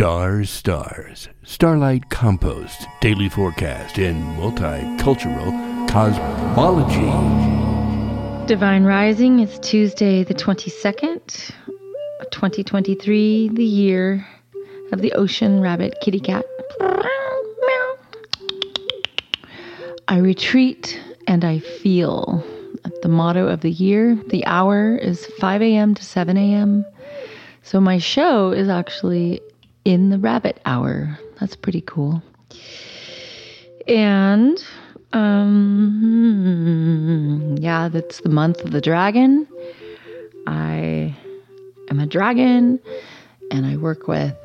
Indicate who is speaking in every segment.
Speaker 1: Stars, stars, starlight compost, daily forecast, and multicultural cosmology.
Speaker 2: Divine Rising is Tuesday, the 22nd, 2023, the year of the ocean rabbit kitty cat. I retreat and I feel. The motto of the year, the hour is 5 a.m. to 7 a.m. So my show is actually in the rabbit hour. That's pretty cool. And um yeah, that's the month of the dragon. I am a dragon and I work with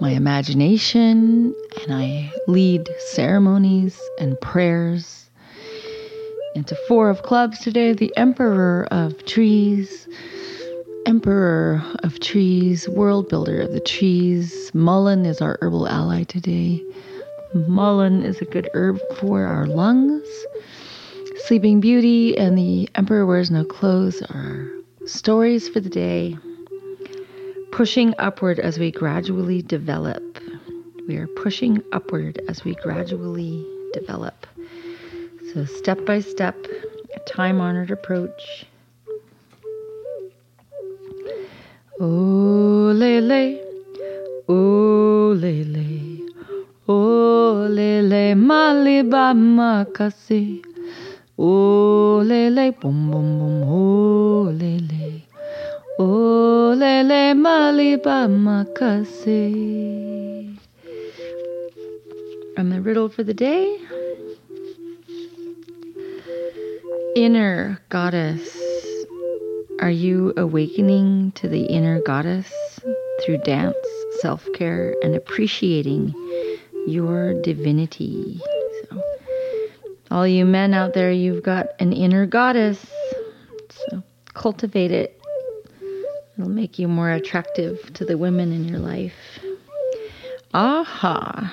Speaker 2: my imagination and I lead ceremonies and prayers. Into four of clubs today, the Emperor of Trees Emperor of Trees, World Builder of the Trees. Mullein is our herbal ally today. Mullein is a good herb for our lungs. Sleeping Beauty and the Emperor Wears No Clothes are stories for the day. Pushing upward as we gradually develop. We are pushing upward as we gradually develop. So, step by step, a time honored approach Oh, lele, oh, lele, oh, lele, maliba makasi. Oh, lele, boom, boom, boom, oh, lele. Oh, lele, maliba makasi. And the riddle for the day Inner goddess. Are you awakening to the inner goddess through dance, self care, and appreciating your divinity? So, all you men out there, you've got an inner goddess. So, cultivate it. It'll make you more attractive to the women in your life. Aha.